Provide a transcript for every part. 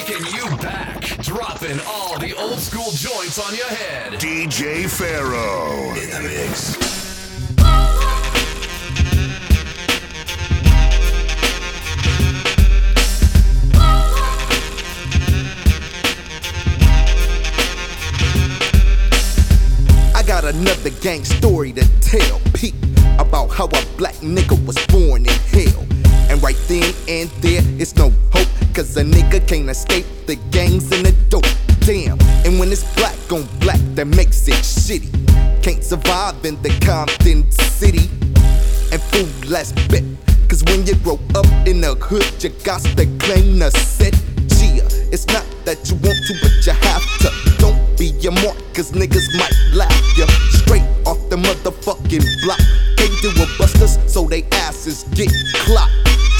taking you back, dropping all the old school joints on your head. DJ Pharaoh in the mix. I got another gang story to tell. Peep about how a black nigga was born in hell. And right then and there, it's no hope. Cause a nigga can't escape the gangs and the dope. Damn, and when it's black on black, that makes it shitty. Can't survive in the Compton city. And food less bet. Cause when you grow up in the hood, you got to claim the set. Gia, it's not that you want to, but you have to. Don't be your mark, cause niggas might laugh ya. Straight off the motherfucking block. Can't with busters, so they asses get clocked.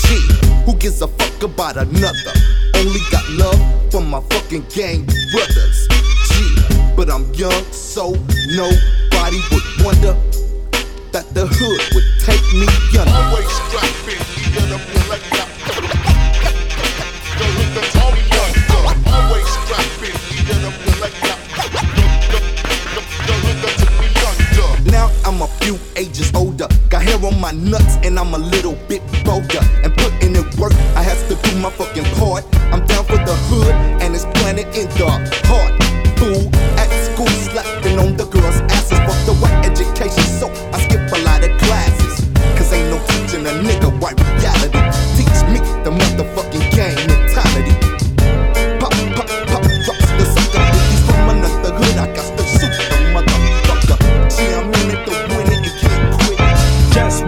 Gee, who gives a fuck about another? Only got love for my fucking gang brothers. Gee, but I'm young, so nobody would wonder that the hood would take me under. Always strapping, even up your leg up. The hood that's all we under. Always strapping, even up your leg up. I'm a few ages older. Got hair on my nuts and I'm a little bit bolder. And putting in work, I have to do my fucking part. I'm down for the hood and it's planted in the heart. Fool at school, slapping on the girls' asses. Fuck the white education, so I skip a lot of classes. Cause ain't no teaching a nigga white reality.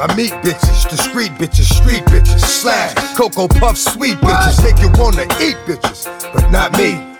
I meet bitches, discreet bitches, street bitches, slash, cocoa puff, sweet bitches, make you wanna eat bitches, but not me.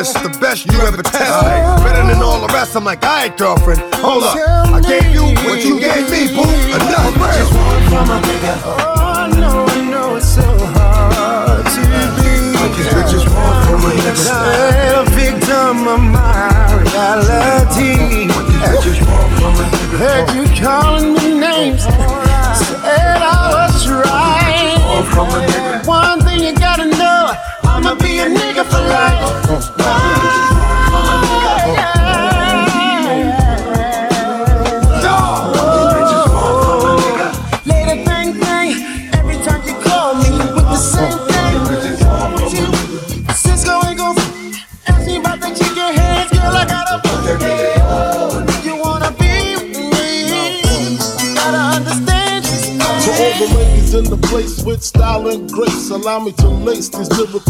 it's the best you ever tested. Better than all the rest. I'm like, alright, girlfriend, hold up. I gave you what you gave me, boo. Enough. Just want from a nigga. Allow me to lace these lyrical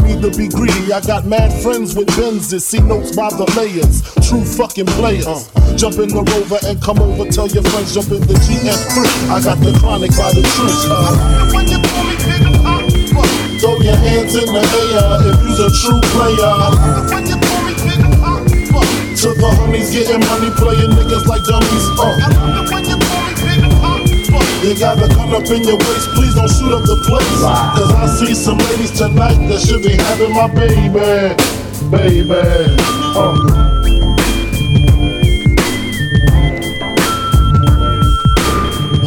need to be greedy. I got mad friends with Benzes. See notes by the layers. True fucking players. Jump in the rover and come over. Tell your friends jump in the GS3. I got the chronic by the truth. When you call me Big Pop, Throw your hands in the air if you's a true player. When you call me Big Pop, to the homies getting money, playing niggas like dummies. Uh. You got the gun up in your waist, please don't shoot up the place. Cause I see some ladies tonight that should be having my baby, baby. Uh.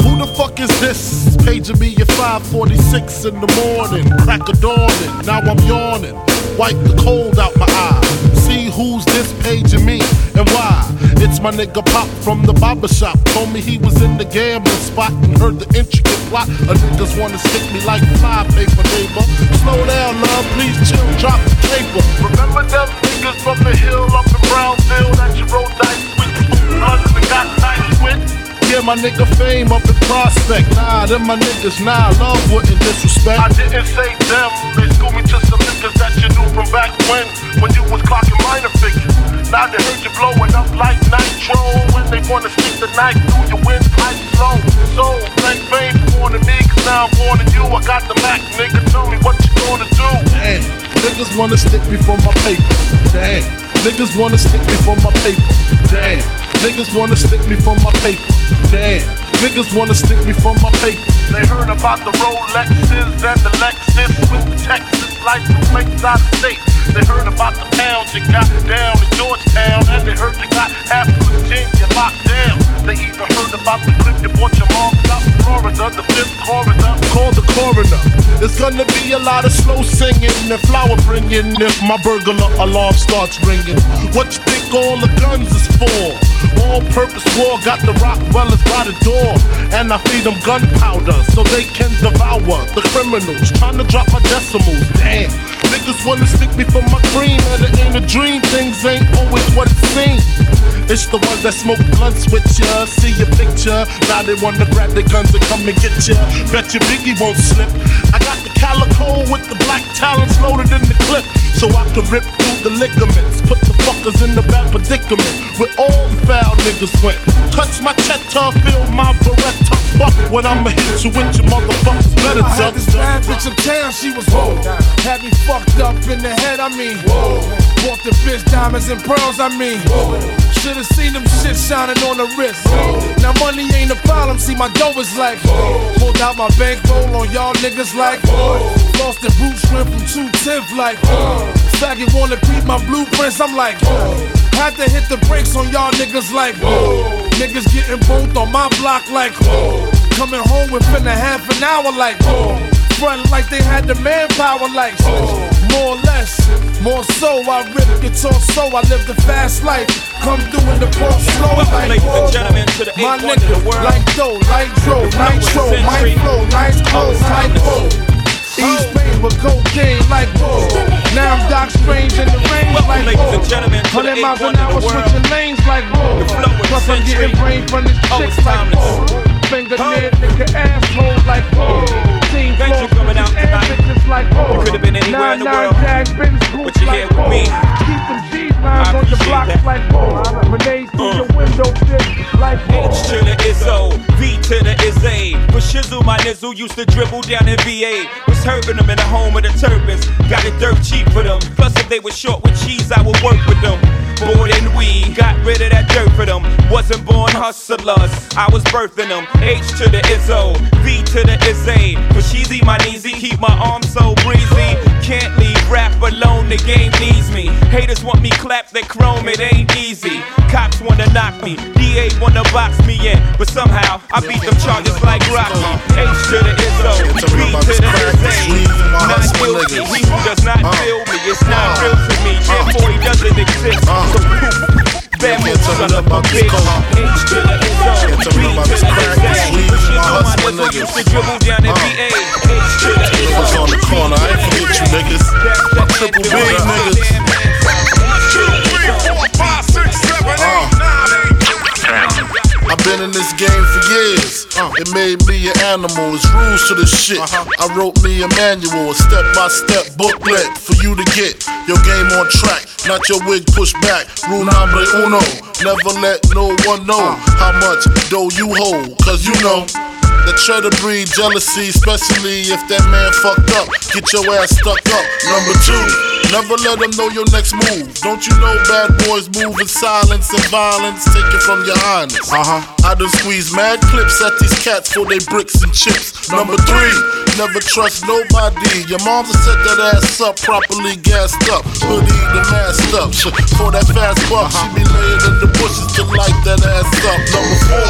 Who the fuck is this? Paging me at 546 in the morning. Crack of dawning, now I'm yawning. Wipe the cold out my eye. See who's this paging me my nigga Pop from the barber shop. Told me he was in the gambling spot and heard the intricate plot. A niggas wanna stick me like fly paper, neighbor. Slow down, love, please chill, drop the paper. Remember them niggas from the hill up in Brownsville that you rolled dice with? Bloods and got nice with? Yeah, my nigga fame up in prospect. Nah, them my niggas, nah, love wouldn't disrespect. I didn't say them, they schooled me to some niggas that you knew from back when, when you was clocking minor figures. Now they heard you blowing up like nitro, when they wanna stick the knife through your windpipe slow. So, thank fame for warning me, cause now I'm warning you. I got the Mac, nigga, tell me what you gonna do. Damn, niggas wanna stick me for my paper. Damn, niggas wanna stick me for my paper. Damn. Niggas wanna stick me for my paper. Damn. Niggas wanna stick me for my paper. They heard about the Rolexes and the Lexus with the Texas license plates out of state. They heard about the pounds you got down in Georgetown, and they heard you got half of Virginia locked down. They even heard about the clip you bought your mom out Florida, the fifth coroner. Call the coroner. There's gonna be a lot of slow singing and flower bringing if my burglar alarm starts ringing. What you think all the guns is for? All purpose war got the Rottweilers by the door. And I feed them gunpowder so they can devour the criminals. Trying to drop my decimals. Damn. Niggas wanna stick me for my cream, and it ain't a dream. Things ain't always what it seems. It's the ones that smoke blunts with ya, see your picture. Now they wanna grab their guns and come and get ya. Bet your Biggie won't slip. I got the calico with the black talons loaded in the clip, so I can rip through the ligaments. Put the fuckers in the bad predicament where all the foul niggas went. Touch my cheddar, feel my Beretta. Fuck when I'ma hit you with your motherfuckers better I had this bad bitch uptown, she was whoa. Had me fucked up in the head, I mean. Whoa. Bought the bitch diamonds and pearls, I mean. Whoa. Should've seen them shit shining on the wrist. Now money ain't a problem, see my dough is like. Pulled out my bankroll on y'all niggas like. Lost the boot shrimp from 210 like. Faggot wanna peep my blueprints, I'm like. Had to hit the brakes on y'all niggas like. Niggas getting both on my block like. Coming home within a half an hour like. Front like they had the manpower like. More or less, more so. I rip guitar so I live the fast life. Come through in the ball slow like. ladies and gentlemen, to the My eighth wonder of nigga, the world. like dough, like dro, nitro, flow, nice clothes, like whoa. East Spain with cocaine like whoa. Now I'm Doc Strange in the range Welcome, like ladies and gentlemen, to the 100 miles an hour switching lanes like. The Plus I'm getting brain from this Oh, chick it's like whoa. Finger near nigga asshole like whoa. Team for coming out tonight. like whoa. You could've been anywhere in the Nine, world, nine, but you're like here with whoa. me. Keep them G's lines I on your block that. like whoa. Oh. Grenade through your mm. window, bitch like. H to the Izzo, V to the Izzy. But Shizzle, my nizzle, used to dribble down in VA. Was hurting them in the home of the turbans. Got it dirt cheap for them. Plus, if they were short with cheese, I would work with them. More than we got rid of that dirt for them. Wasn't born hustlers, I was birthing them. H to the Izzo, V to the Izzy. But she's my kneesy, keep my arms so breezy. Can't leave rap alone, the game needs me. Haters want me clapped, they chrome, it ain't easy. Cops wanna knock me, DA wanna box me in, but somehow I beat them charges like Rocky. H to the Izzo, B to the Izzy. Not guilty, he does not uh. feel me, it's not real to me. Therefore, he doesn't exist. Uh. So poof. Bad move, son of a bitch. H to the Izzo, B to the Izzy. But shit on my Izzo used to dribble down in VA. H to the Izzo. was on the corner. I ain't forget you niggas. My triple B niggas. I've been in this game for years. Uh. It made me an animal. It's rules to this shit. Uh-huh. I wrote me a manual, a step by step booklet for you to get your game on track. Not your wig pushed back. Rule number uno. Never let no one know uh. how much dough you hold. Cause you know. That try to breed jealousy, especially if that man fucked up. Get your ass stuck up. Number two, never let them know your next move. Don't you know bad boys move in silence and violence? Take it from your highness. Uh huh. I done squeeze mad clips at these cats for they bricks and chips. Number three, never trust nobody. Your mom's to set that ass up properly gassed up. Hoodie the masked up. For that fast buck, she be laying in the bushes to light that ass up. Number four,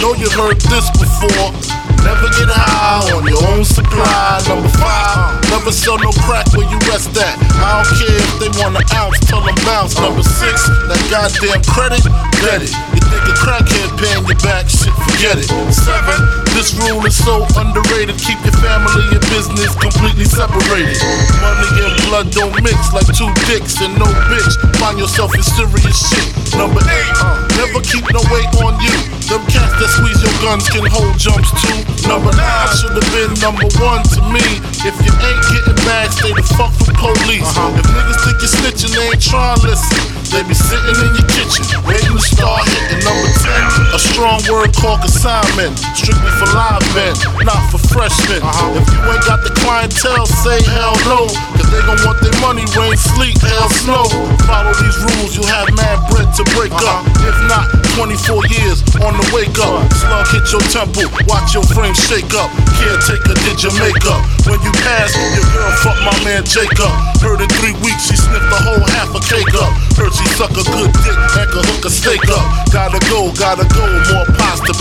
know you heard this before. Never get high on your own supply. Number five, never sell no crack where you rest at. I don't care if they want an ounce, tell them bounce. Number six, that goddamn credit, get it. You think a crackhead paying your back, shit, forget it. Seven, this rule is so underrated. Keep your family and business completely separated. Money and blood don't mix like two dicks and no bitch. Find yourself in serious shit. Number eight, never keep no weight on you. Them cats that squeeze your guns can hold jumps too. Number nine should have been number one to me. If you ain't getting back, stay the fuck from police. Uh-huh. If niggas think you're snitching, they ain't trying to listen. They be sitting in your kitchen, waiting to start hitting. Number 10, a strong word called consignment. Strictly for live men, not for freshmen. Uh-huh. If you ain't got the clientele, say hell no. Cause they gon' want their money, rain, sleet, hell, snow. Follow these rules, you'll have mad bread to break up. Uh-huh. If not, 24 years on the wake up. Slug hit your temple, watch your frame shake up. Caretaker did your makeup. When you pass, your girl fuck my man Jacob. Heard in three weeks she sniffed the whole half a cake up. Heard she suck a good dick and could hook a steak up. Gotta go, gotta go, more pies to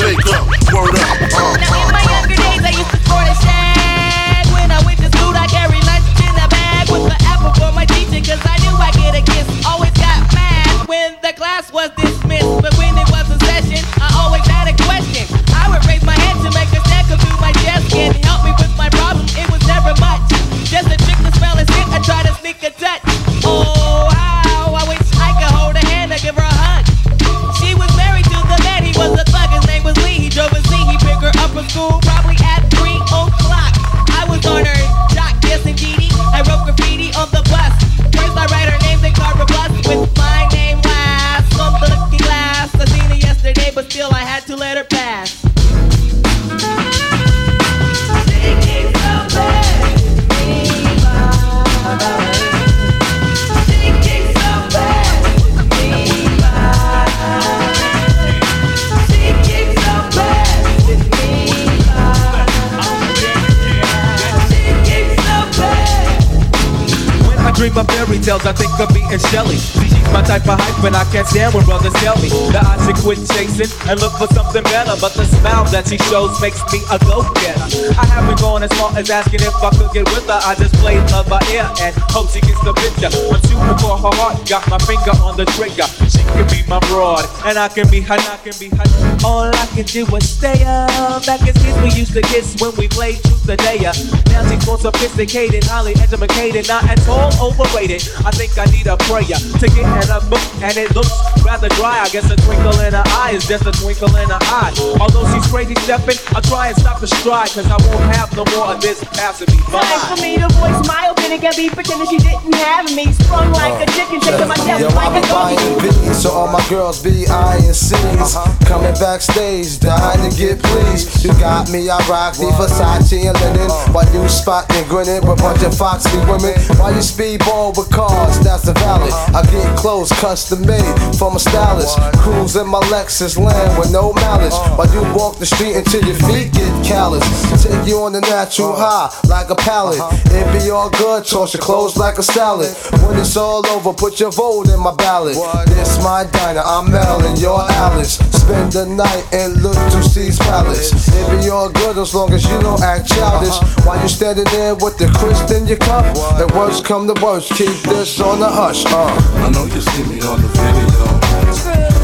and I can't stand when brothers tell me that I should quit chasing and look for something better. But the smile that she shows makes me a go-getter. I haven't gone as far as asking if I could get with her. I just play love by ear and hope she gets the picture. I'm shooting for her heart, got my finger on the trigger. She can be my broad, and I can be her, I can be her. All I can do is stay up. Back as kids, we used to kiss when we played truth or dare. Now she's more sophisticated, highly educated, not at all overrated. I think I need a prayer to get in a book, and it looks rather dry. I guess a twinkle in her eye is just a twinkle in her eye. Although she's crazy stepping, I'll try and stop the stride, cause I won't have no more of this passing me by. Time for me to voice my opinion, can be pretending she didn't have me. Sprung like a chicken, shaking my Yo, chest like a donkey. So all my girls be eyeing C's. Uh-huh. Coming backstage, dying to get pleased. You got me, I rock the Versace and linen. Uh. While you spotting, grinning with a bunch of foxy women. While you speed Speedball with cars, that's the valid. Uh-huh. I get clothes custom made from a stylist. Cruise in my Lexus land with no malice. Uh. While you walk the street until your feet get callous. Take you on the natural high like a pallet. Uh-huh. It be all good, toss your clothes like a salad. When it's all over, put your vote in my ballot. This my diner, I'm Mel and you're Alice. Spend the night and look to C's palace. It be all good as long as you don't act childish. While you standing there with the crisp in your cup, and worst come to worst, keep this on the hush. Uh. I know you see me on the video.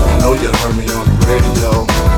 I know you heard me on the radio.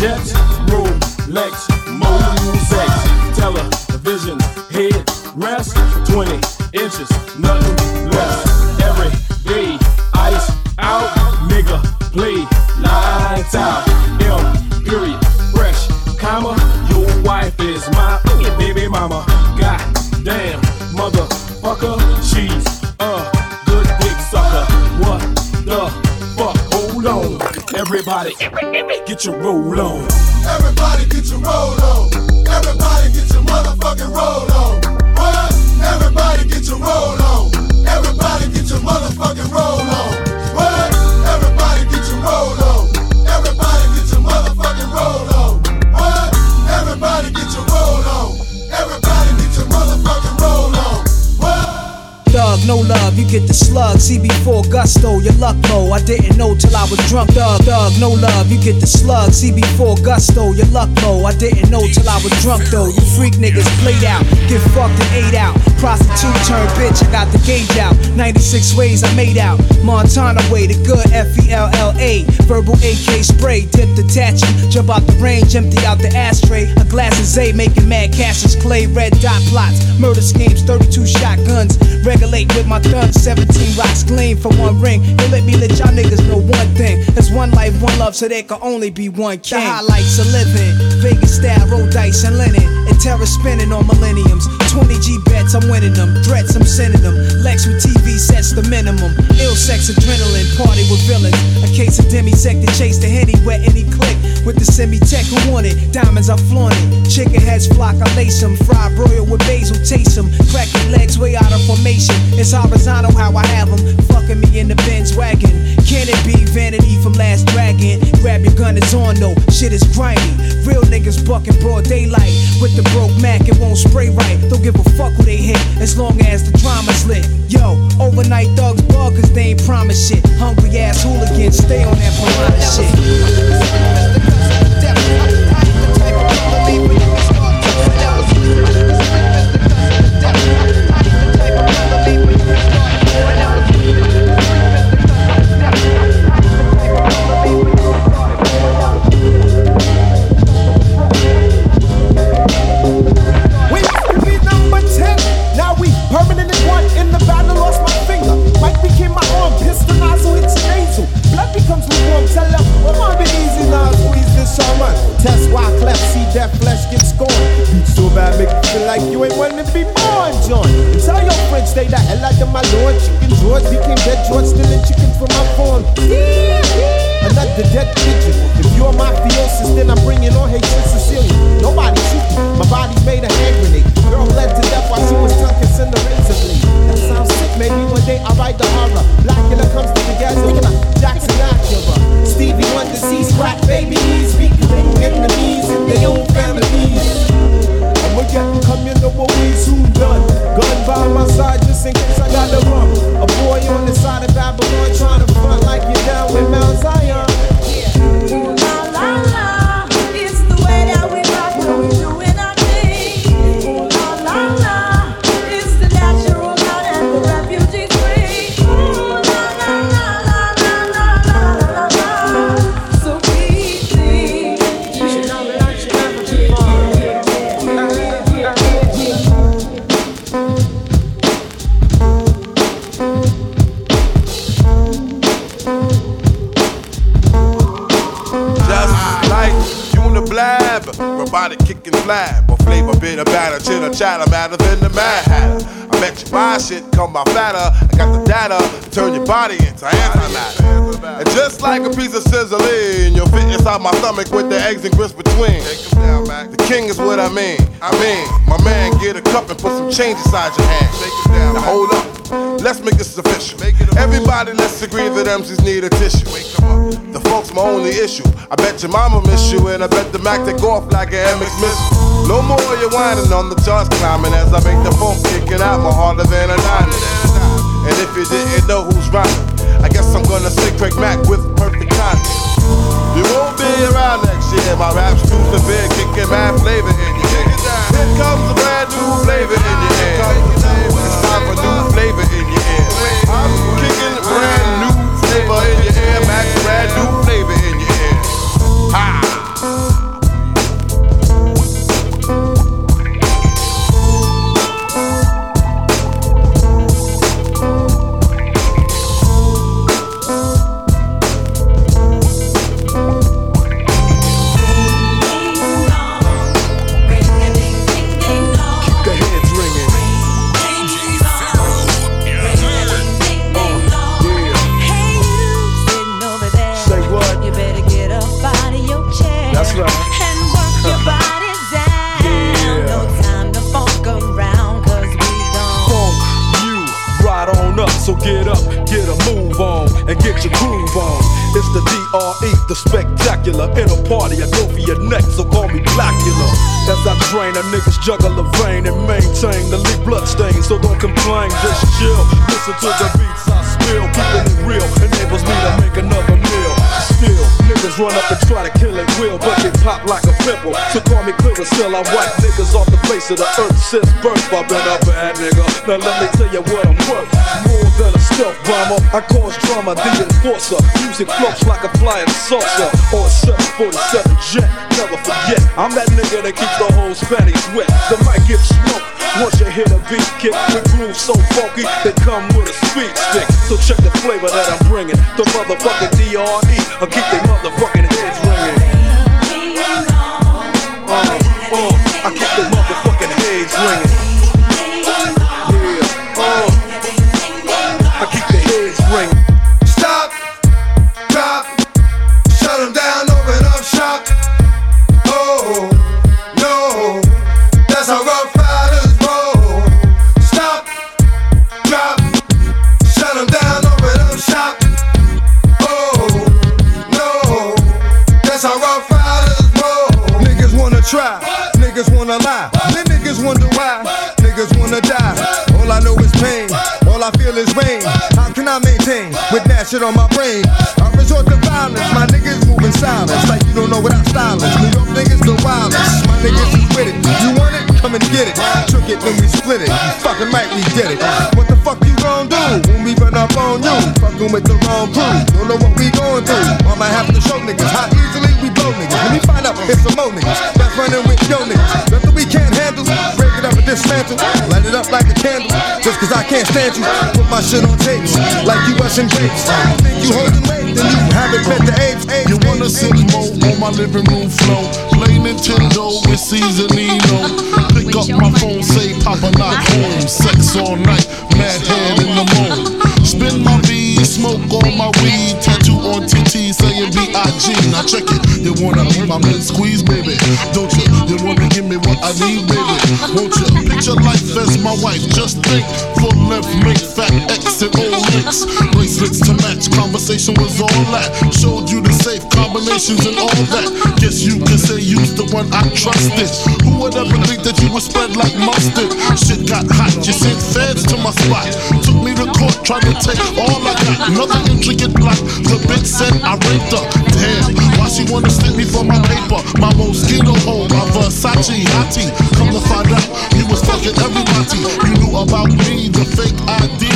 Jets, get your roll on. Everybody get your roll on. The slug. CB4 gusto, your luck low. I didn't know till I was drunk. Thug, thug, no love, you get the slug. CB4 gusto, your luck low. I didn't know till I was drunk though. You freak niggas played out, get fucked and ate out. Prostitute turn bitch, I got the gauge out. 96 ways I made out. Montana way, the good F E L L A. Verbal AK spray, dip the tachi. Jump out the range, empty out the ashtray. A glass of Zay, making mad Cassius Clay. Red dot plots, murder schemes, 32 shotguns. Regulate with my thumb, 17 rocks gleam for one ring. They let me let y'all niggas know one thing. There's one life, one love, so there can only be one king. The highlights of living, Vegas style, roll dice and linen. And terror spinning on millenniums. 20 G bets, I'm winning them. Threats, I'm sending them. Lex with TV sets the minimum. Ill sex, adrenaline, party with villains. A case of demisec to chase the henny, wet any click. With the semi tech who want it. Diamonds, I flaunt it. Chicken heads flock, I lace them. Fried broil with basil, taste them. Crack your legs way out of formation. It's horizontal how I have them. Fucking me in the Benz wagon. Can it be vanity from Last Dragon? Grab your gun, it's on though. Shit is grimy. Real niggas bucking broad daylight. With the broke Mac, it won't spray right. Don't give a fuck who they hit as long as the drama's lit. Yo, overnight thugs bug cause they ain't promise shit. Hungry ass hooligans, stay on that piranha shit. Like you ain't want to be born, John. Tell your friends, stay the hell out of my lord. Chicken George became dead George, stealing chickens from my farm. Another dead pigeon. If you're mafiosis, then I'm bringing on Haitian Sicilian. Body into antimatter. And just like a piece of sizzling, you'll fit inside my stomach with the eggs and grits between. The king is what I mean. I mean, my man, get a cup and put some change inside your hand. Now hold up, let's make this official. Everybody, let's agree that MCs need a tissue. The folks, my only issue. I bet your mama miss you, and I bet the Mac take off like an MX missile. No more you whining on the charts climbing as I make the phone kicking out more harder than a nine. And if you didn't know who's rhyming, I guess I'm gonna say Craig Mack with perfect timing. You won't be around next year. My rap's too severe, kicking mad flavor in your. Here comes a brand new flying I maintain with that shit on my brain? I resort to violence, my niggas moving silence. Like you don't know what I'm styling. New York niggas the wildest, my niggas is with it. You want it? Come and get it. Took it, then we split it. Fucking right, we did it. What the fuck you gon' do when we run up on you? Fucking with the wrong crew. Don't know what we going through. I might have to show niggas how easily we blow niggas. Let me find out if some more niggas that's running with yo niggas. Nothing we can't handle. Break it up and dismantle. Light it up like a candle. Cause I can't stand you. Put my shit on tapes like you Russian grapes. Think you holding weight, then you haven't met the apes. apes You wanna sit more on my living room floor? Play Nintendo with Seasonino. Pick up my phone, say Papa not home. Sex all night, mad head in the moon. Spin my V, smoke all my weed. On TT saying B.I.G. Now check it. You wanna be my man squeeze, baby? Don't you? You wanna give me what I need, baby? Won't you? Picture life as my wife. Just think. Full left, make fat X and all links. Bracelets to match. Conversation was all that. Showed you the safe combinations and all that. Guess you can say you's the one I trusted. Who would ever think that you would spread like mustard? Shit got hot. You sent feds to my spot. Took me to court, tried to take all I got. Another intricate plot. The bitch said I raped her. Damn, why she wanna stick me for my paper? My mosquito hole, my Versace hottie. Come to find out, you was fucking everybody. You knew about me, the fake ID.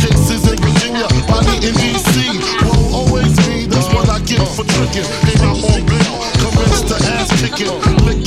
Cases in Virginia, body in DC. Won't always be, that's what I get for tricking. Came out on bail, commenced to ass kicking.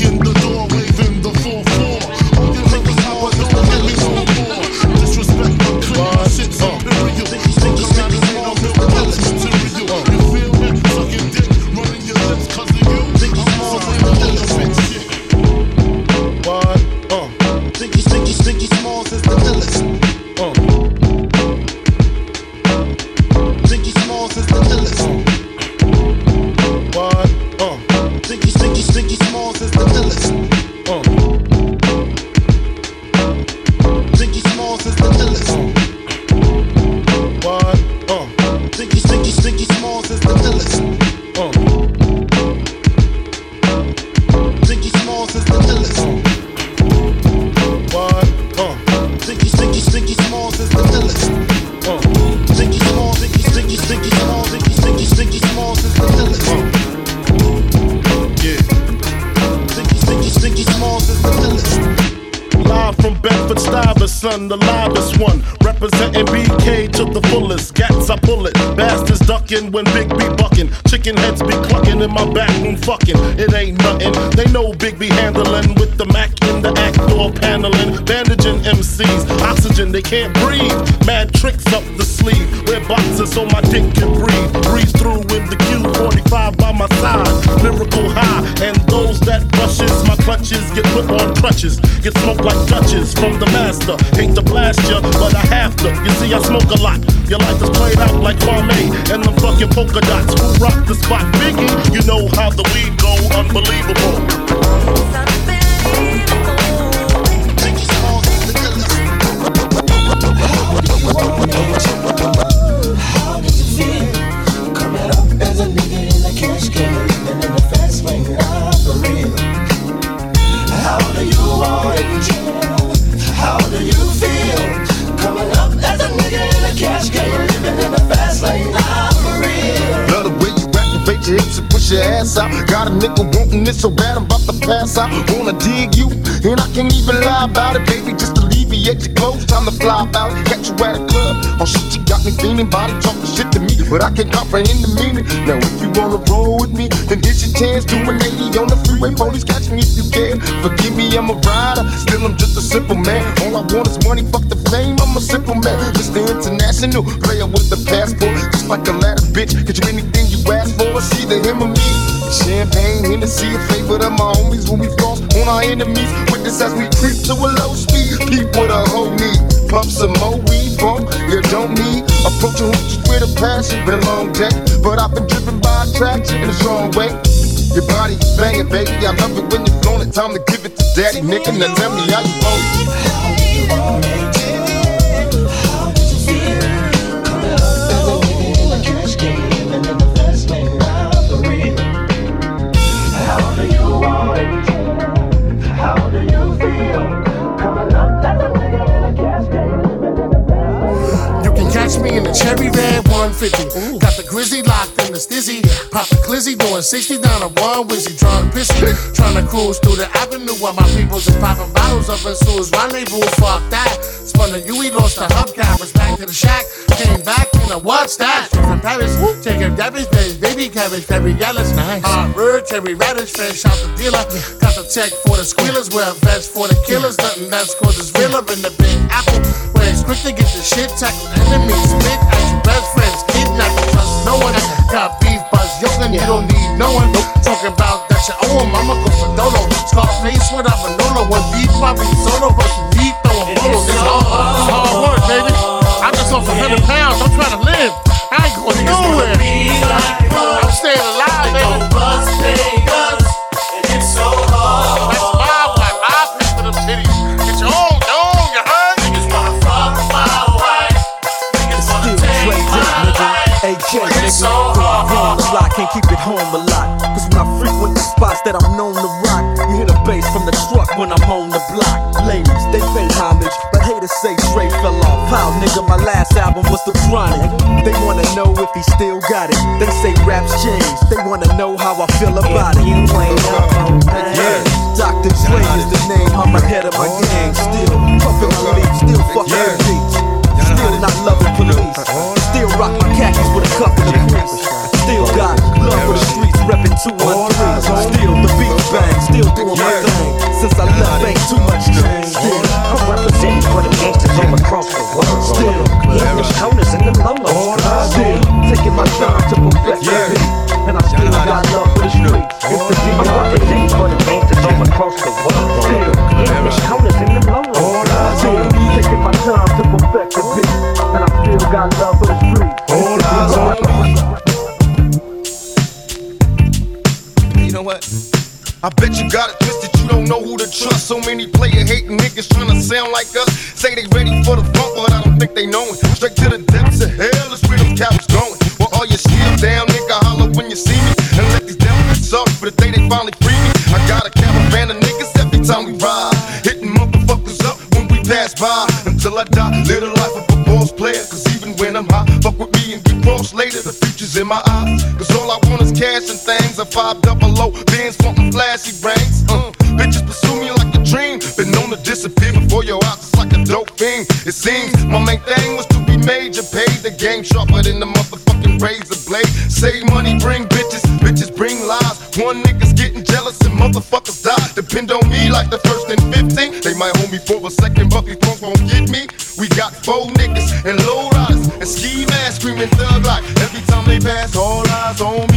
Your ass out. Got a nigga wanting it so bad I'm about to pass out. Wanna dig you, and I can't even lie about it, baby. Just alleviate your clothes, time to fly out. Catch you at a club. Oh shit, you got me feeling, body talking shit to me, but I can't comprehend the meaning. Now if you wanna roll with me, then here's your chance. Do an 80 on the freeway, police catch me if you can. Forgive me, I'm a rider, still I'm just a simple man. All I want is money, fuck the fame. I'm a simple man, Mr. International player with the passport, just like a ladder bitch. Get you anything you ask for, it's either him or me. Champagne, Hennessy, a favorite of my homies when we floss on our enemies. Witness as we creep to a low speed. Peep with a whole need. Pump some more weed from you don't need. Approaching hoochies with a passion. Been a long day, but I've been driven by attraction in a strong way. Your body banging, baby. I love it when you're flown it. Time to give it to daddy, nigga. Now tell me how you want it. Cherry red 150. Got the grizzly locked in the stizzy. Pop the glizzy doing 60 down a one wizzy. Trying to piss me. Trying to cruise through the avenue while my peoples is popping bottles up in Sue's rendezvous. Fuck that. Spun the UE, lost the hub cameras. Back to the shack. Came back in a what's that? From Paris. Taking Debbie's days. Baby cabbage, Debbie Yellis. Nice. Uh, Hot bird, cherry radish, fresh out the dealer. Got the check for the squealers. Wear a vest for the killers. Nothing that's cause it's realer in the big apple. Where it's quick to get the shit tackled. Enemies spit at your best friends. Kidnap you, trust no one. Got beef, buzz, yoga, you don't need no one. Talking about that you owe him, I'ma go for Dolo. Scarface without Manolo. One deep, Bobby solo, but you need throwing bolos. It's it's hard work, baby. I just off a hundred pounds, I'm trying to live. I ain't going nowhere. Got it. They say raps change, they wanna know how I feel about bring bitches. Bitches bring lies. One nigga's getting jealous and motherfuckers die. Depend on me like the first and 15. They might hold me for a second, but these punks won't get me. We got four niggas and low riders and ski masks screaming thug like every time they pass. All eyes on me.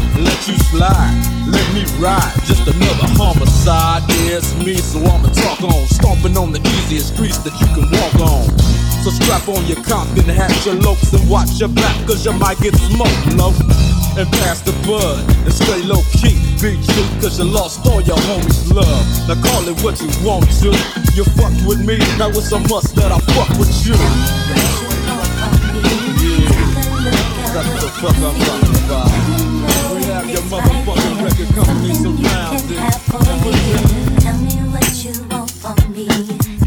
Let you slide, let me ride. Just another homicide. Yeah, it's me, so I'ma talk on. Stomping on the easiest streets that you can walk on. So strap on your Compton hat, your lopes, and watch your back, cause you might get smoked, low. And pass the bud, and stay low key. Be true, cause you lost all your homies' love. Now call it what you want to. You fucked with me, now it's a must that I fuck with you. That's the fuck I'm talking about. We have your motherfucking record company surrounded. Tell me what you want from me.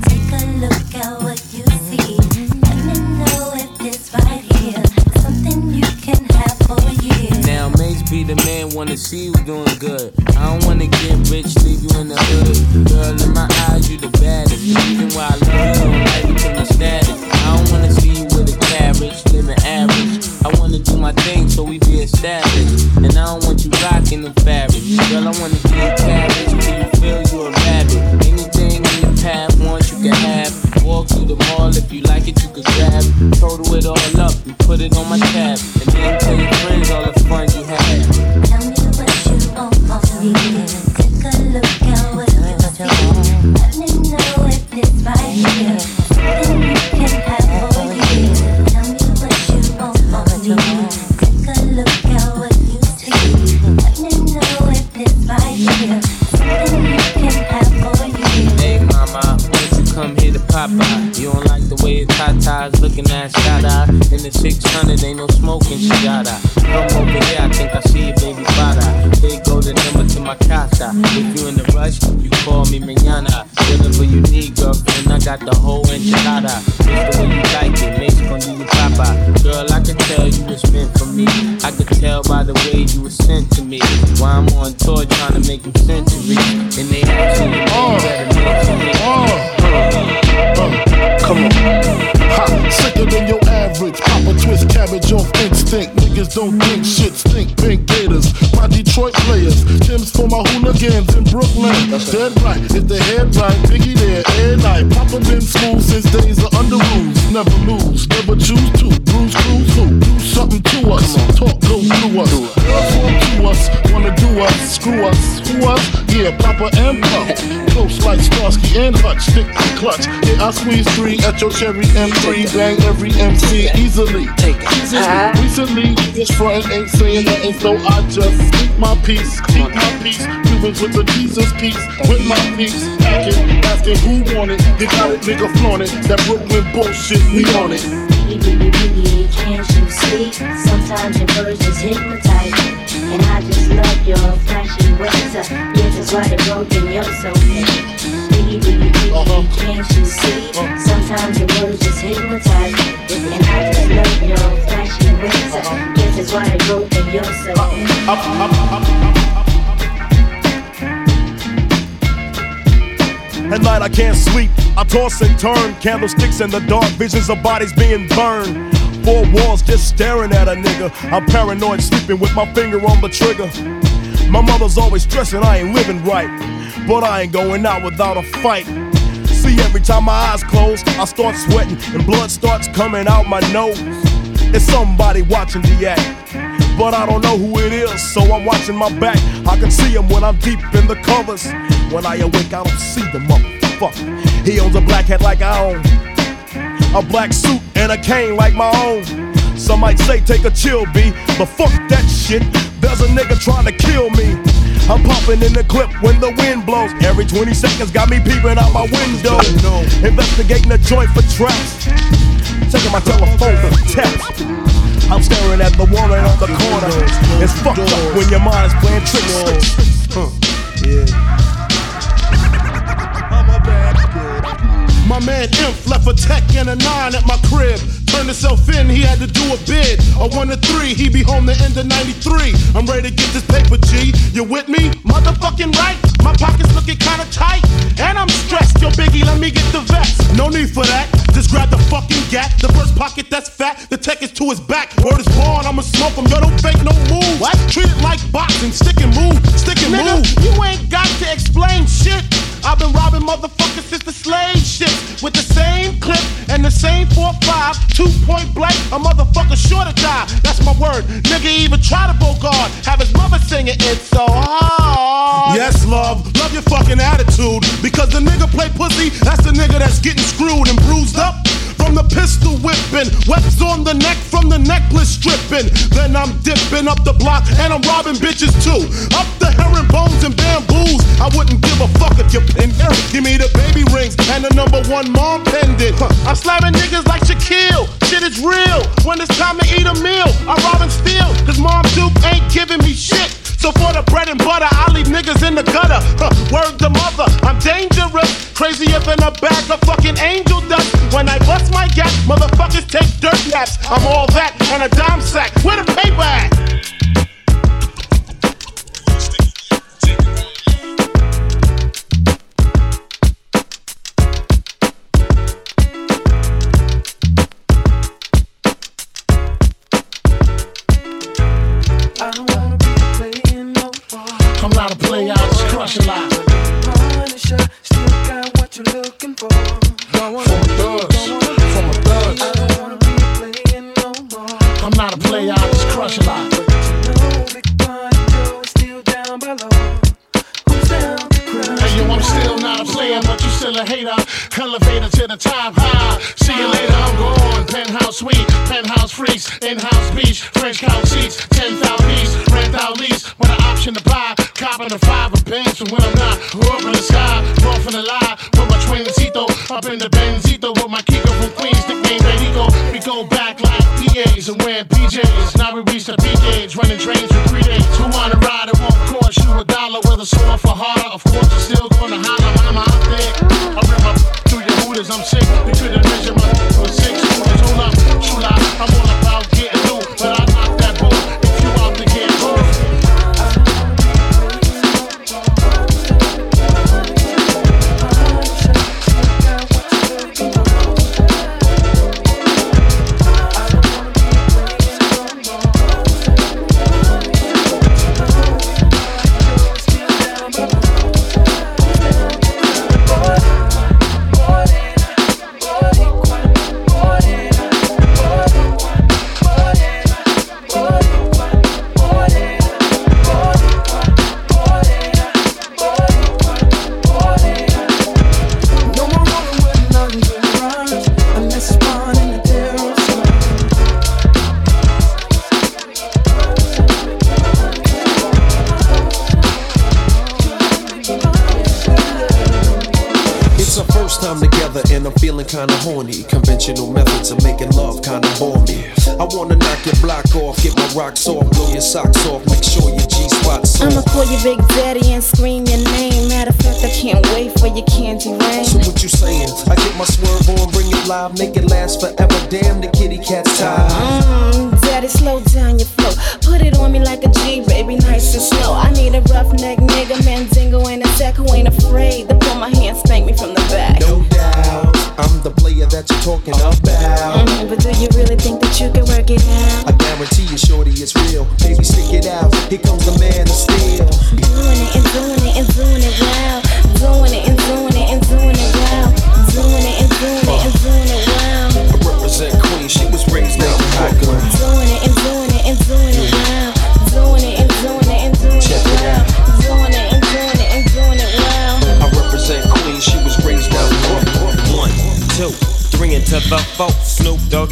Take a look at what you see. Let me know if this right here is something you can have for years. Now, Mase be the man, wanna see you doing good. I don't wanna get rich, leave you in the hood. Girl, in my eyes, you the baddest. The reason why I love you, don't like you from the status. I don't wanna see you with a carriage, living average. I wanna do my thing so we be established. And I don't want you rocking the fabric. Girl, I wanna get cabbage till you feel you a rabbit. Anything in your path, once you can have. Walk through the mall if you like it, you could grab. Total it all up and put it on my tab. And then tell your friends all the fun you had. Tell me what you want tatas looking at shot eye. In the 600, ain't no smoking, she got. Come over here, I think I see your baby father. They go the number to my casa. If you in a rush, you call me mañana. Whatever you need, girlfriend, I got the whole enchilada. Just the way you like it, makes gon' do you papa. Girl, I can tell you was meant for me. I could tell by the way you were sent to me. Why I'm on tour trying to make them centuries. And they actually oh. better me. Come don't squeeze three at your cherry M3, bang every MC easily. Take it. Easily. Recently, this front ain't saying nothing, so I just speak my peace, keep my peace. Cubans with the Jesus peace, with my peace. Packing, asking who want it. You got it, nigga, flaunt it. That Brooklyn bullshit, we on it. Can't you see? Sometimes your words just hypnotize me. And I just love your flashy ways. Uh, yeah, that's why they broke in your soul. Biggie, biggie, can't you see? Sometimes your words just hypnotize me. And I just love your flashy ways. Uh, yeah, that's why they broke in your. At night I can't sleep, I toss and turn. Candlesticks in the dark, visions of bodies being burned. Four walls just staring at a nigga. I'm paranoid, sleeping with my finger on the trigger. My mother's always stressing I ain't living right, but I ain't going out without a fight. See, every time my eyes close, I start sweating and blood starts coming out my nose. It's somebody watching the act, but I don't know who it is, so I'm watching my back. I can see him when I'm deep in the covers. When I awake, I don't see the motherfucker. He owns a black hat like I own, a black suit and a cane like my own. Some might say take a chill, B, but fuck that shit. There's a nigga trying to kill me. I'm popping in the clip when the wind blows. Every 20 seconds got me peeping out my window. Investigating the joint for traps. Checking my telephone for texts. I'm staring at the woman on the corner. It's fucked up when your mind's playing tricks. Yeah. My man Imp left a tech and a nine at my crib. Turned himself in, he had to do a bid. A one to three, he be home the end of 93. I'm ready to get this paper, G. You with me? Motherfucking right. My pockets looking kinda tight. And I'm stressed, yo Biggie, let me get the vest. No need for that. Just grab the fucking gat. The first pocket that's fat, the tech is to his back. Word is born, I'ma smoke him. Yo, don't fake no move. What? Treat it like boxing, stick and move, stick and Nigga, move. you ain't got to explain shit. I've been robbing motherfuckers since the slave shit. With the same clip and the same 4-5, two point blank, a motherfucker sure to die. That's my word. Nigga even try to bogart. Have his mother singing it It's so hard. Yes, love, love your fucking attitude. Because the nigga play pussy, that's the nigga that's getting screwed and bruised up. From the pistol whipping, webs on the neck from the necklace stripping. Then I'm dipping up the block and I'm robbing bitches too. Up the herringbones and bamboos. I wouldn't give a fuck if you're pin Give me the baby rings and the number one mom pendant. Huh. I'm slamming niggas like Shaquille. Shit is real. When it's time to eat a meal, I rob and steal. Cause Mom Duke ain't giving me shit. So for the bread and butter, I leave niggas in the gutter. Huh, word to mother, I'm dangerous. Crazier than a bag of fucking angel dust. When I bust my gap, motherfuckers take dirt naps. I'm all that and a dime sack. Where the paper at? Punisher, still got what you're looking for. I'm not a player, crush? Hey, yo, I'm still not a player, but you still a hater. Elevator to the top high. See you later, I'm gone. Penthouse suite, penthouse freaks, in-house beach, French couch seats, 10,000 east, rent out lease, with an option to buy. Copping a five up in the Benzito, with my Kiko from Queens, nickname Benito. We go back like PAs and wear PJs. Now we reach the peak age, running trains for three days. Who wanna ride? It won't cost you a dollar, whether sore for harder. Rocks off, blow your socks off, make sure your G spot's I'ma call your Big Daddy and scream your name. Matter of fact, I can't wait for your candy rain. So what you saying? I get my swerve on, bring it live, make it last forever. Damn, the kitty cat's tired.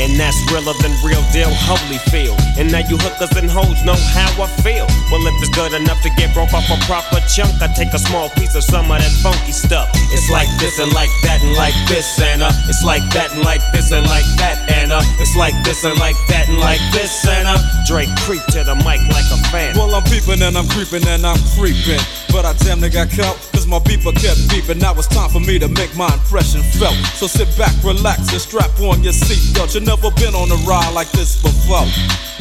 And that's realer than real deal, Holyfield. And now you hookers and hoes know how I feel. Well, if it's good enough to get broke off a proper chunk, I take a small piece of some of that funky stuff. It's like this and like that and like this and uh, it's like that and like this and like that and uh, it's like this and like that and like this and uh, Drake creep to the mic like a fan. Well, I'm peeping and I'm creeping and I'm creeping. But I damn near got caught, my beeper kept beeping. Now it's time for me to make my impression felt. So sit back, relax, and strap on your seatbelt. You've never been on a ride like this before.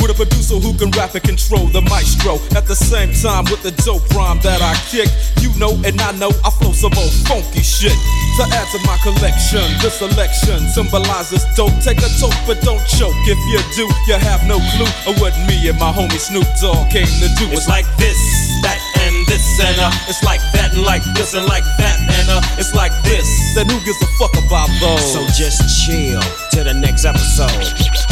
With a producer who can rap and control the maestro. At the same time, with the dope rhyme that I kick. You know, and I know I flow some old funky shit. To add to my collection, this selection symbolizes dope. Take a toke, but don't choke. If you do, you have no clue of what me and my homie Snoop Dogg came to do. It's like this, it's like that, and like this, and like that, and uh, it's like this. Then who gives a fuck about those? So just chill to the next episode.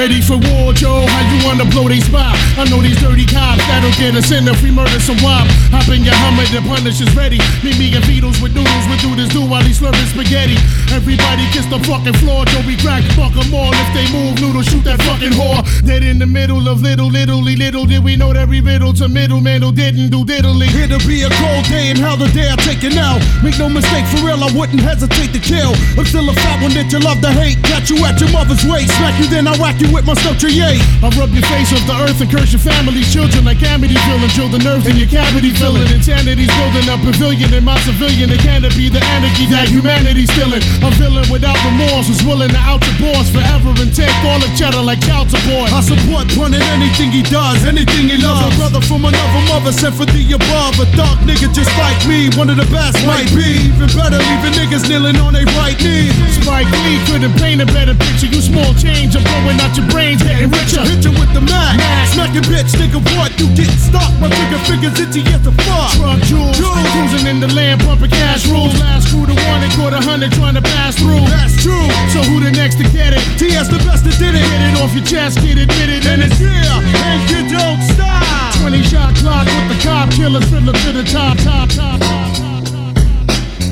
Ready for war, Joe? How you wanna blow they spot? I know these dirty cops that'll get us in if we murder some wop. Hop in your Hummer, the punish is ready. Meet me and Beatles with noodles, we do this do while he's slurping spaghetti. Everybody kiss the fucking floor, Joe. We crack fuck 'em all. If they move, noodle, shoot that fucking whore. Dead in the middle of little, littly, little did we know that every riddle to middleman who didn't do diddly. It'll be a cold day in hell the day I take it out. Make no mistake, for real, I wouldn't hesitate to kill. I'm still a fat one that you love to hate. Got you at your mother's waist. Smack you, then I whack you with my structure, yay. I rub your face off the earth and curse your family's children like Amityville, chill the nerves in your cavity filling. Insanity's building a pavilion in my civilian. It canopy, the anarchy that humanity's stealing. A villain without remorse who's willing to out the boss forever and take all the cheddar like support. I support Pun in anything he does, anything he loves. A brother from another mother sent for the above. A dark nigga just like me, one of the best might be. Even better, leaving niggas kneeling on their right knee. Spike Lee couldn't paint a better picture. You small change, I'm blowing out your brains, getting richer. Hit you with the Mac. Smacking bitch, nigga, what? You getting stuck? My trigger fingers itchy as a fuck. Truck jewels, cruising in the land, pumping cash rules. Last crew to one and caught a hundred trying to pass through. That's true. So who the next to get it? TS the best that did it. Get it off your chest, kid, admit it, and it's yeah, and you don't stop. 20 shot clock with the cop killers, fiddler to the top, top, top, top, top.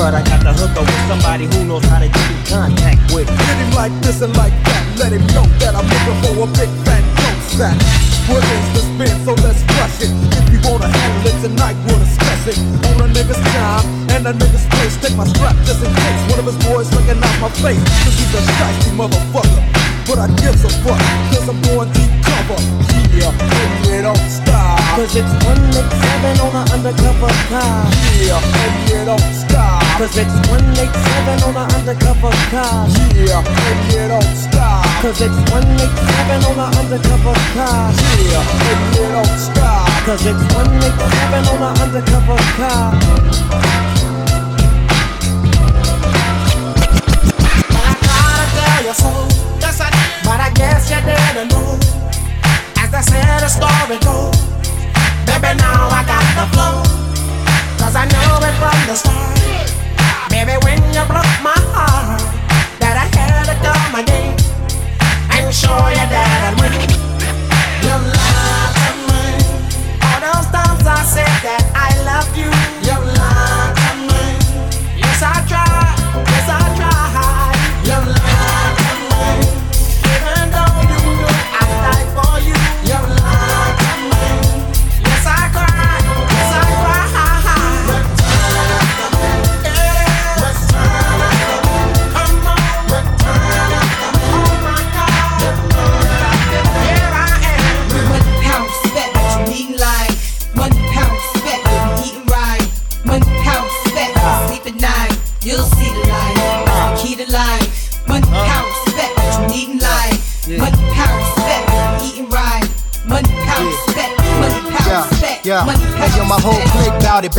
But I got the hook up with somebody who knows how to get in contact with. Hit him like this and like that. Let him know that I'm looking for a big fat dope sack. What is the spin? So let's crush it. If you wanna handle it tonight, we'll discuss it. On a nigga's time and a nigga's place. Take my strap just in case one of his boys looking out my face. Cause he's a shifty motherfucker. But I gives a fuck, cause I'm going deep cover. Yeah, and it don't stop. Cause it's 187 on an undercover car. Yeah, and it don't stop. Cause it's 187 on an undercover car. Yeah, and it don't stop. Cause it's 187 on an undercover car. Yeah, and it don't stop. Cause it's 187 on an undercover car. tell you so. Yes, I did. But I guess you didn't know. As they say the story goes. Baby, now I got the flow. Cause I know it from the start. Baby, when you broke my heart, that I had to come again. And show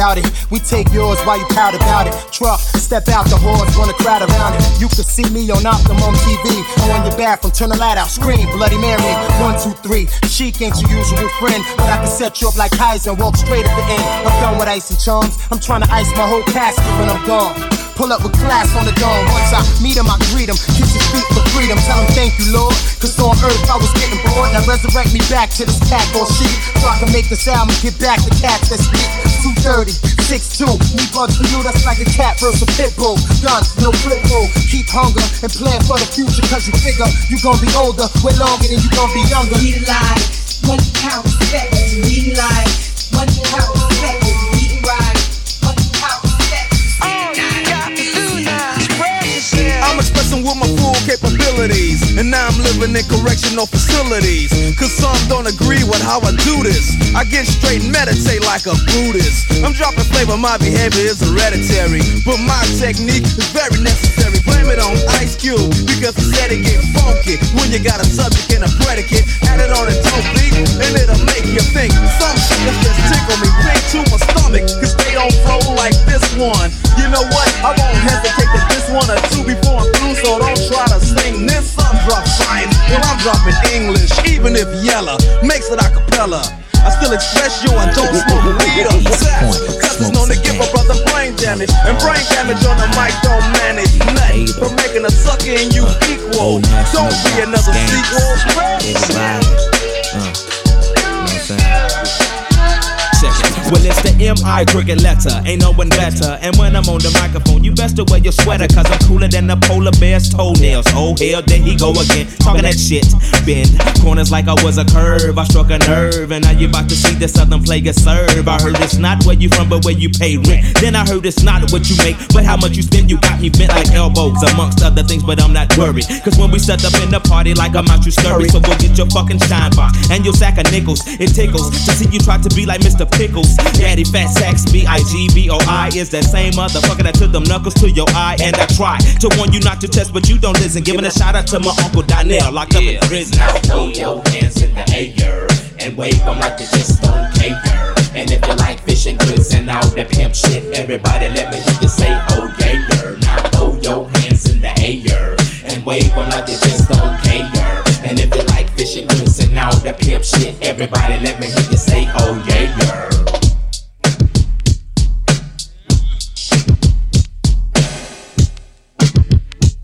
clique bout it. We take yours while you pout about it. Truck, step out the horse, wanna crowd around it. You can see me on Optimum TV. On your bathroom, turn the light out, scream, Bloody Mary. One, two, three. Chic ain't your usual friend, but I can set you up like Keyser and walk straight at the end. I'm done with ice and charms. I'm trying to ice my whole casket when I'm gone. Pull up with class on the dome. Once I meet him, I greet him. Kiss his feet for freedom. Tell him thank you, Lord. Cause on earth I was getting bored. Now resurrect me back to this cat or sheep. So I can make this album get back to cats that speak. 230, 6'2. Me bugs for you, that's like a cat versus a pit bull. Done, no flip bull. Keep hunger and plan for the future. Cause you figure you gon' be older way longer than you gon' be younger. Eat alive. One pound you eating like? One pound capabilities. And now I'm living in correctional facilities. Cause some don't agree with how I do this. I get straight and meditate like a Buddhist. I'm dropping flavor, my behavior is hereditary. But my technique is very necessary. Blame it on Ice Cube because he said it get funky. When you got a subject and a predicate, add it on M.I. cricket letter. Ain't no one better. And when I'm on the microphone, you best to wear your sweater. Cause I'm cooler than the polar bear's toenails. Oh, hell, there he go again. Talking that shit. Bend corners like I was a curve. I struck a nerve. And now you about to see the southern player serve. I heard it's not where you from, but where you pay rent. Then I heard it's not what you make, but how much you spend. You got me bent like elbows, amongst other things, but I'm not worried. Cause when we set up in the party, like I'm out, you scurry. So go get your fucking shine box and your sack of nickels. It tickles to see you try to be like Mr. Pickles. Daddy Fat sex. B I G B O I is that same motherfucker that took them knuckles to your eye. And I try to warn you not to test, but you don't listen. Giving a shout out to my uncle Donnell, locked up in prison. Now throw your hands in the air and wave them like you just don't care. And if you like fishing goods and all that pimp shit, everybody let me hear you say, oh yeah, Now throw your hands in the air and wave them like you just don't care. And if you like fishing goods and all that pimp shit, everybody let me hear you say, oh yeah,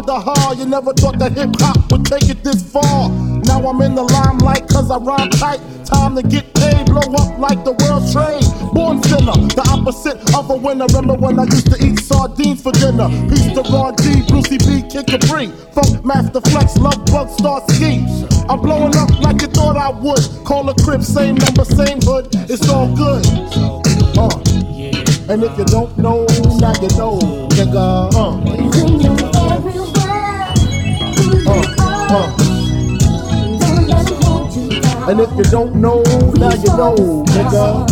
The the hard. You never thought that hip hop would take it this far. Now I'm in the limelight cause I rhyme tight. Time to get paid, blow up like the world's trade. Born sinner, the opposite of a winner. Remember when I used to eat sardines for dinner? Peace to Ron G, Brucey B, Kid Capri. Funkmaster Flex, Love Bug, Starski. I'm blowing up like you thought I would. Call a crib, same number, same hood. It's all good. Uh. And if you don't know, now you know, nigga. Uh. Uh, uh. And if you don't know, now you know, nigga.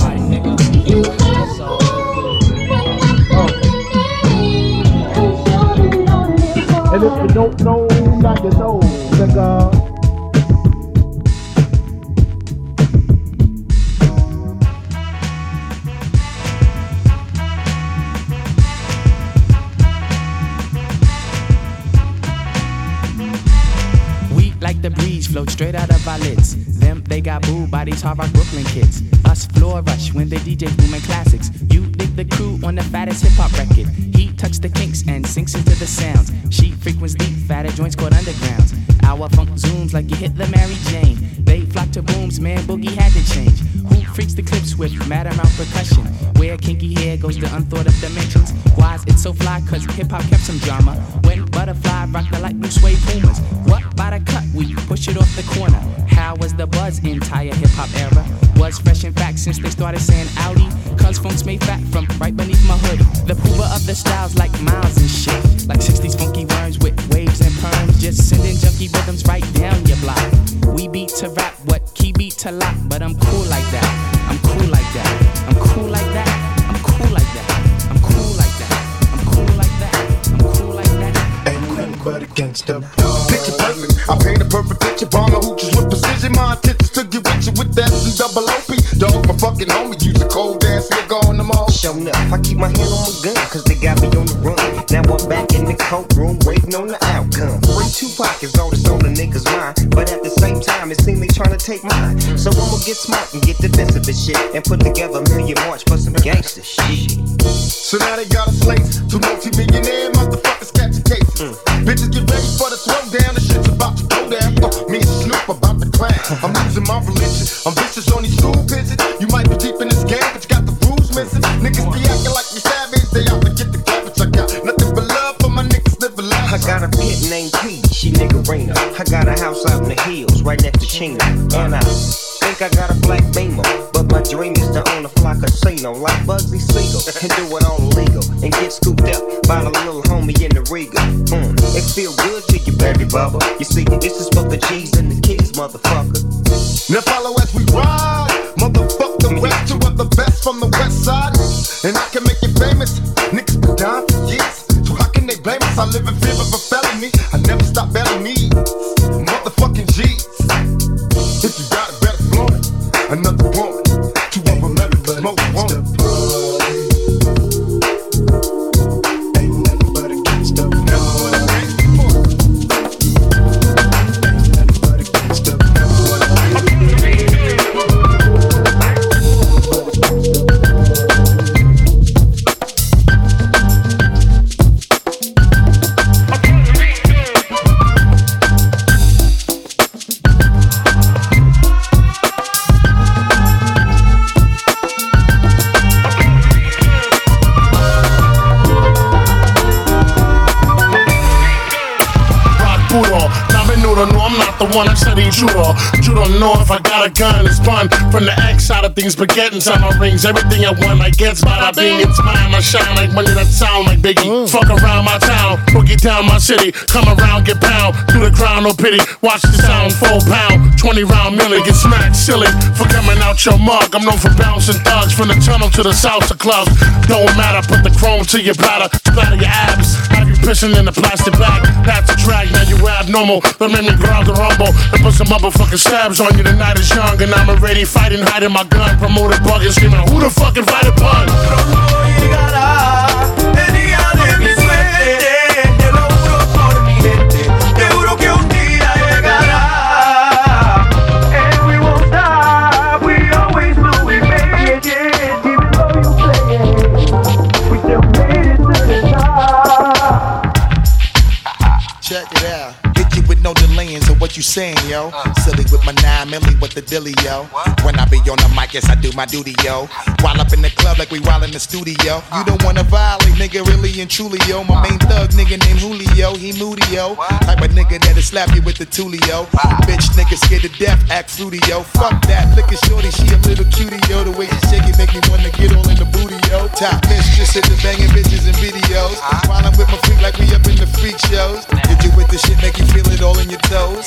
And if you don't know, now you know, nigga. Float straight out of our lids. Them, they got booed by these hard rock Brooklyn kids. Us floor rush when they DJ booming classics. You dig the crew on the fattest hip hop record. He tucks the kinks and sinks into the sounds. She frequents deep, fatter joints called undergrounds. Our funk zooms like you hit the Mary Jane. They flock to booms, man, boogie had to change. Who freaks the clips with mad amount percussion? Where kinky hair goes to unthought of dimensions. Why is it so fly? Cause hip hop kept some drama. When butterfly rock the light blue suede pumas. What by the cut? We push it off the corner. How was the buzz entire hip hop era? Was fresh in fact since they started saying Audi. Cause funk's made fat from right beneath my hood. The pooper of the styles like miles and shit. Like 60s funky worms with perms. Just sending junky rhythms right down your block. We beat to rap what key beat to lock. But I'm cool like that. I'm cool like that. I'm cool like that. I'm cool like that. I'm cool like that. I'm cool like that. I'm cool like that. Ain't nothing but against the Picture perfect. I paint a perfect picture. Bomb my hooches with precision. My intentions to get with you with that and double OP. Dog, my fucking homie. Use a cold ass nigga on the mall. Showing up, I keep my hand on my gun, cause they got me on the run. Now I'm back in the courtroom, waiting on the outcome. Free two pockets, all that's on the nigga's mind. But at the same time, it seems they trying to take mine. So I'ma get smart and get defensive and shit. And put together a million march for some gangster shit. So now they got a slate. Two multi-millionaire motherfuckers catching cases. Bitches get ready for the throwdown. The shit's about to go down. Uh, me I'm losing my religion. I'm vicious on these stool pigeons. You might be deep in this game, but you got the rules missing. Niggas be acting like you savage. They out to get the garbage. I got nothing but love for my niggas living life. I got a pit named P, she nigga niggerina. I got a house out in the hills, right next to Chino. And I think I got a black beamer. My dream is to own a fly casino like Bugsy Siegel. And do it on legal. And get scooped up by the little homie in the Riga. Mm, it feel good to you, baby bubba. You see, this is for the G's and the kids, motherfucker. Now follow as we ride. motherfucker. the rest, two of the best from the west side. And I can make you famous. Niggas been down for years. So how can they blame us? I live in fear of a felony. I never stop Now me noodle, no, I'm not the one I'm setting judo. You don't know if I got a gun, it's fun. From the X side of things, but getting time my rings. Everything I want, I get, bada bing, it's mine. I shine like money that sound like Biggie. Mm. Fuck around my town, boogie down my city. Come around, get pound, do the crown, no pity. Watch the sound, full pound. 20 round millie, get smacked silly for coming out your mug. I'm known for bouncing thugs from the tunnel to the salsa clubs. Don't matter, put the chrome to your bladder, splatter your abs. Have you pissing in a plastic bag. That's a drag, now you abnormal. That made me growl the rumble. And put some motherfucking stabs on you. The night is young, and I'm already fighting, hiding my gun. Promoter bugging, screaming, who the fuck invited pun? You saying, yo? Silly with my nine milli with the dilly, yo. When I be on the mic, yes, I do my duty, yo. While up in the club like we while in the studio. You don't wanna violate, nigga, really and truly, yo. My main thug, nigga named Julio, he moody, yo. Type of nigga that'll slap you with the tulio. Bitch, nigga scared to death, act fruity, yo. Fuck that, look at shorty, she a little cutie, yo. The way she shake it make me wanna get all in the booty, yo. Top mistress in the banging bitches and videos. While I'm with my freak like we up in the freak shows. Hit you with the shit, make you feel it all in your toes.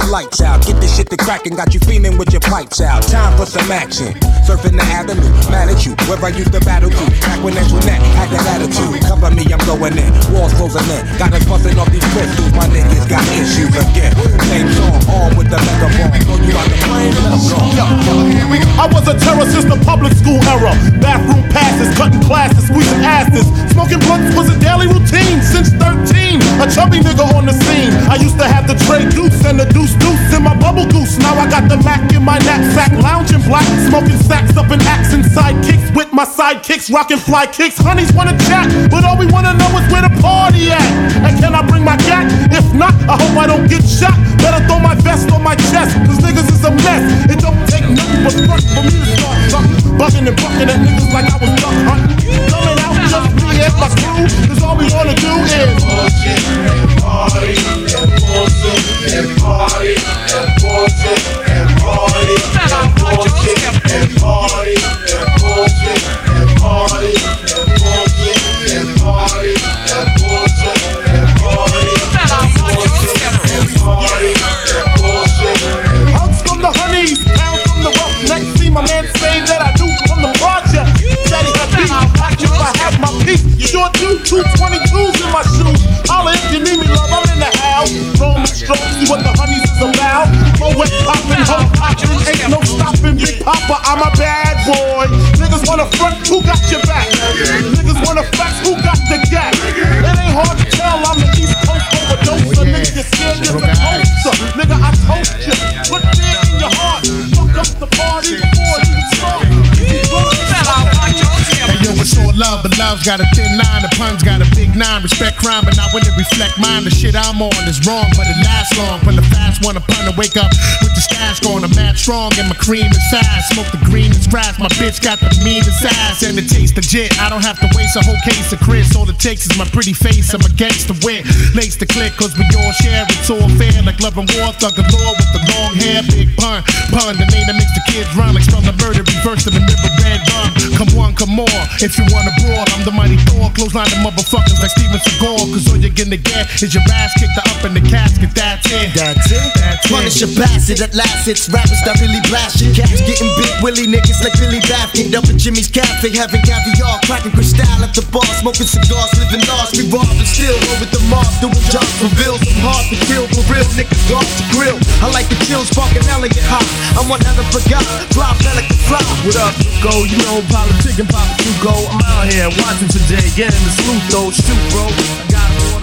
lights out, get this shit to crackin', got you feeling with your pipes out. Time for some action. Surfing the avenue, mad at you, where I used to battle you. Back when Antoinette had that attitude. Cover me, I'm going in. Walls closing in. Got us busting off these pistols. My niggas got issues again. Same song, armed with the megaphone. Throw you out the plane, go. I was a terror since the public school era. Bathroom passes, cutting classes, squeezing asses. Smoking blunts was a daily routine since 13. A chubby nigga on the scene. I used to have the tray deuce and the deuce deuce in my bubble goose. Now I got the Mac in my knapsack, lounging black, smoking sacks up in axe and sidekicks with my sidekicks, rocking fly kicks. Honeys wanna chat, but all we wanna know is where the party at. And can I bring my gat? If not, I hope I don't get shot. Better throw my vest on my chest, cause niggas is a mess. It don't take nothing but front for me to start something. Bucking and bucking at niggas like I was duck hunting. And my crew, cause all we wanna do is bullshit and party and bullshit and party. and bullshit and party and bullshit and party and bullshit and party and 222s in my shoes. Holla if you need me, love, I'm in the house. Throw strong. stroke, see what the honeys is about. Low wet poppin', ho poppin', ain't no stopping me, Papa, I'm a bad boy. Niggas wanna front, who got your back? Niggas wanna flex, who got the gap? It ain't hard to tell, I'm the East Coast overdoser. Niggas, you're scared, you're a toaster. Nigga, I toast you. Put big love, got a thin line. The pun's got a big nine. Respect crime, but not when it reflect mine. The shit I'm on is wrong, but it lasts long. From the fast one upon to wake up with the stash going. I'm mad strong and my cream is fast. Smoke the green and scratch. My bitch got the meanest ass and the taste of jet. I don't have to waste a whole case of Chris. All it takes is my pretty face. I'm against the wit. Lace the click, cause we all share. It's all fair, like love and war. Thug and law with the long hair. Big pun. Pun, the name that makes the kids run. Like from the murder, reverse to the mirror, red rum. Come one, come more. If you wanna brawl, I'm the mighty Thor. Close line the motherfuckers like Steven Seagal. Cause all you're gonna get is your ass kicked up in the casket. That's it. That's it. That's it. Punish a bastard at last. It's rappers that really blast shit. Cats getting big willy niggas like Billy Baffin. Up at Jimmy's Cafe, having caviar, cracking crystal at the bar, smoking cigars, living large. We rob and steal over the mob, doing jobs for bills. I'm hard to kill for real niggas off the grill. I like the chills, sparking Elliot hot. I'm one hell of a guy, fly like a fly. What up, go? You know, politic and pop you go. I'm out here today, getting the salute though. Shoot, bro. I got a.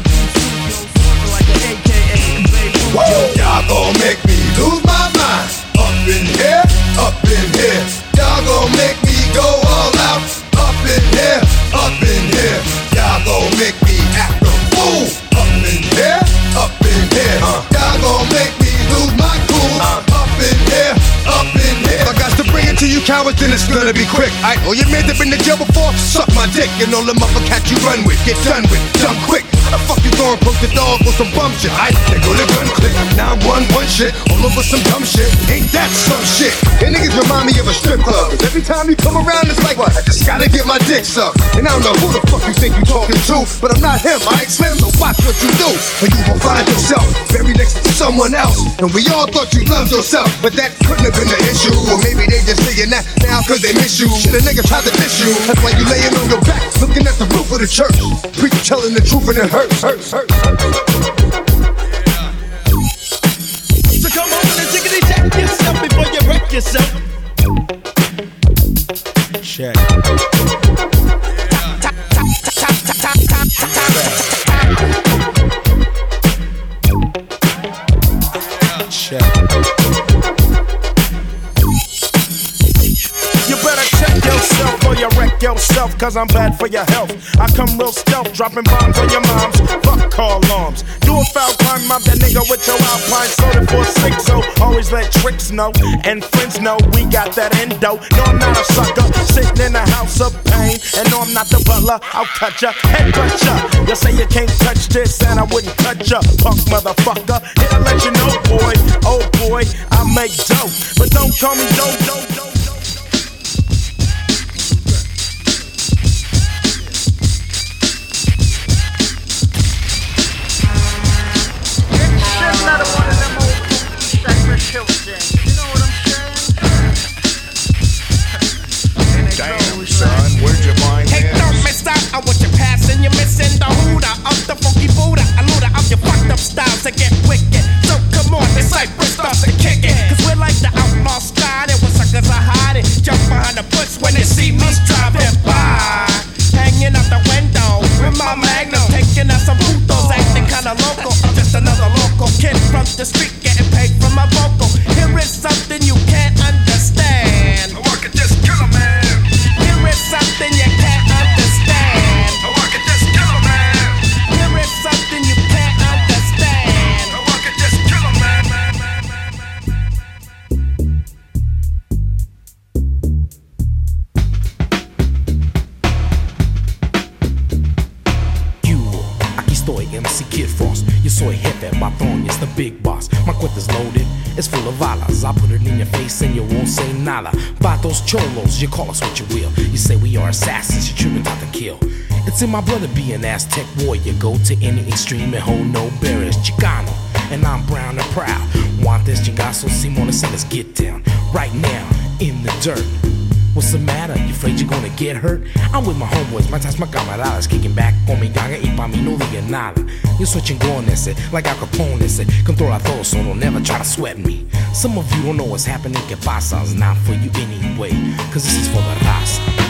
Y'all gon' make me lose my mind. Up in here, up in here. Y'all gon' make me go all out. Up in here, up in here. Y'all gon' make me cowards, then it's gonna be quick. I all your men that been to jail before, suck my dick, and all the motherfuckers you run with, get done with, done quick. How the fuck you going poke the dog for some bum shit? I go to gun click, now one one shit, all over some dumb shit. Ain't that some shit? And niggas remind me of a strip club. 'cause every time you come around, it's like what? I just gotta get my dick sucked. And I don't know who the fuck you think you talking to, but I'm not him. I ain't slim, so watch what you do, or you will find yourself very next to someone else. And we all thought you loved yourself, but that couldn't have been the issue. Or maybe that now cause they miss you. Shit, a nigga tried to diss you. That's why you laying on your back, looking at the roof of the church. Preacher telling the truth and it hurts, hurts, hurts. So come on and jiggity check yourself before you wreck yourself. Cause I'm bad for your health. I come real stealth, dropping bombs on your moms. Fuck call alarms. Do a foul crime, mob that nigga with your alpine soda for six. So always let tricks know and friends know we got that endo. No, I'm not a sucker, sitting in a house of pain. And no, I'm not the butler, I'll cut ya, head cut ya. You say you can't touch this, and I wouldn't cut ya, punk motherfucker. Here to let you know, boy, oh boy, I make dope. But don't call me dope, dope, dope. You know what I'm saying? Damn, son, where'd you find Hey, this? don't miss out on what you're passing. You're missing the hooter of the funky Buddha. Looter of your fucked up styles to get wicked. So come on, starts to kick it. Cause we're like the outlaw. And when suckers are hiding, jump behind the bush when they see me driving by. Hanging out the window with my magnum. Taking out some putos, acting kinda local. I'm just another kid from the street getting paid for my vocal. Here is something you can't understand. I could just kill a man. Here is something you can't understand. I could just kill a man. Here is something you can't understand. I could just kill a man. You, aquí estoy, MC Kid Frost. Soy jefe, patrón, it's the big boss. My cuenta's loaded, it's full of balas. I put it in your face and you won't say nada. Vatos cholos, you call us what you will. You say we are assassins, you're tripping out to kill. It's in my blood to be an Aztec warrior. Go to any extreme and hold no barriers. Chicano, and I'm brown and proud. Want this chingazo, Simona, let's get down. Right now, in the dirt. What's the matter? You afraid you're gonna get hurt? I'm with my homeboys, my ties, my camaradas Kicking back con mi ganga y pa' mí no diga nada Yo soy chingón ese, like Al Capone ese Controla todo, so don't never try to sweat me Some of you don't know what's happening, que pasa not for you anyway, cause this is for the raza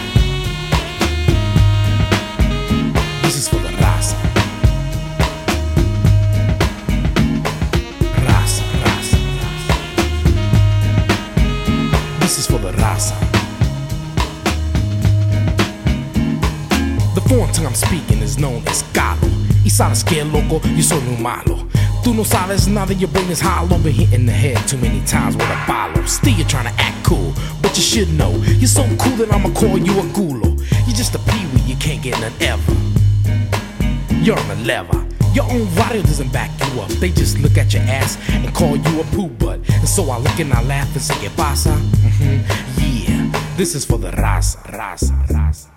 Foreign tongue I'm speaking is known as Caló. Y sabes que loco, yo soy muy malo. Tú no sabes nada, your brain is hollow. Been hit in the head too many times with a bottle. Still you're trying to act cool, but you should know. You're so cool that I'ma call you a gulo. You're just a peewee, you can't get none ever. You're on a lever. Your own radio doesn't back you up. They just look at your ass and call you a poo butt. And so I look and I laugh and say, ¿Qué pasa? Mhm, Yeah, this is for the raza, raza, raza.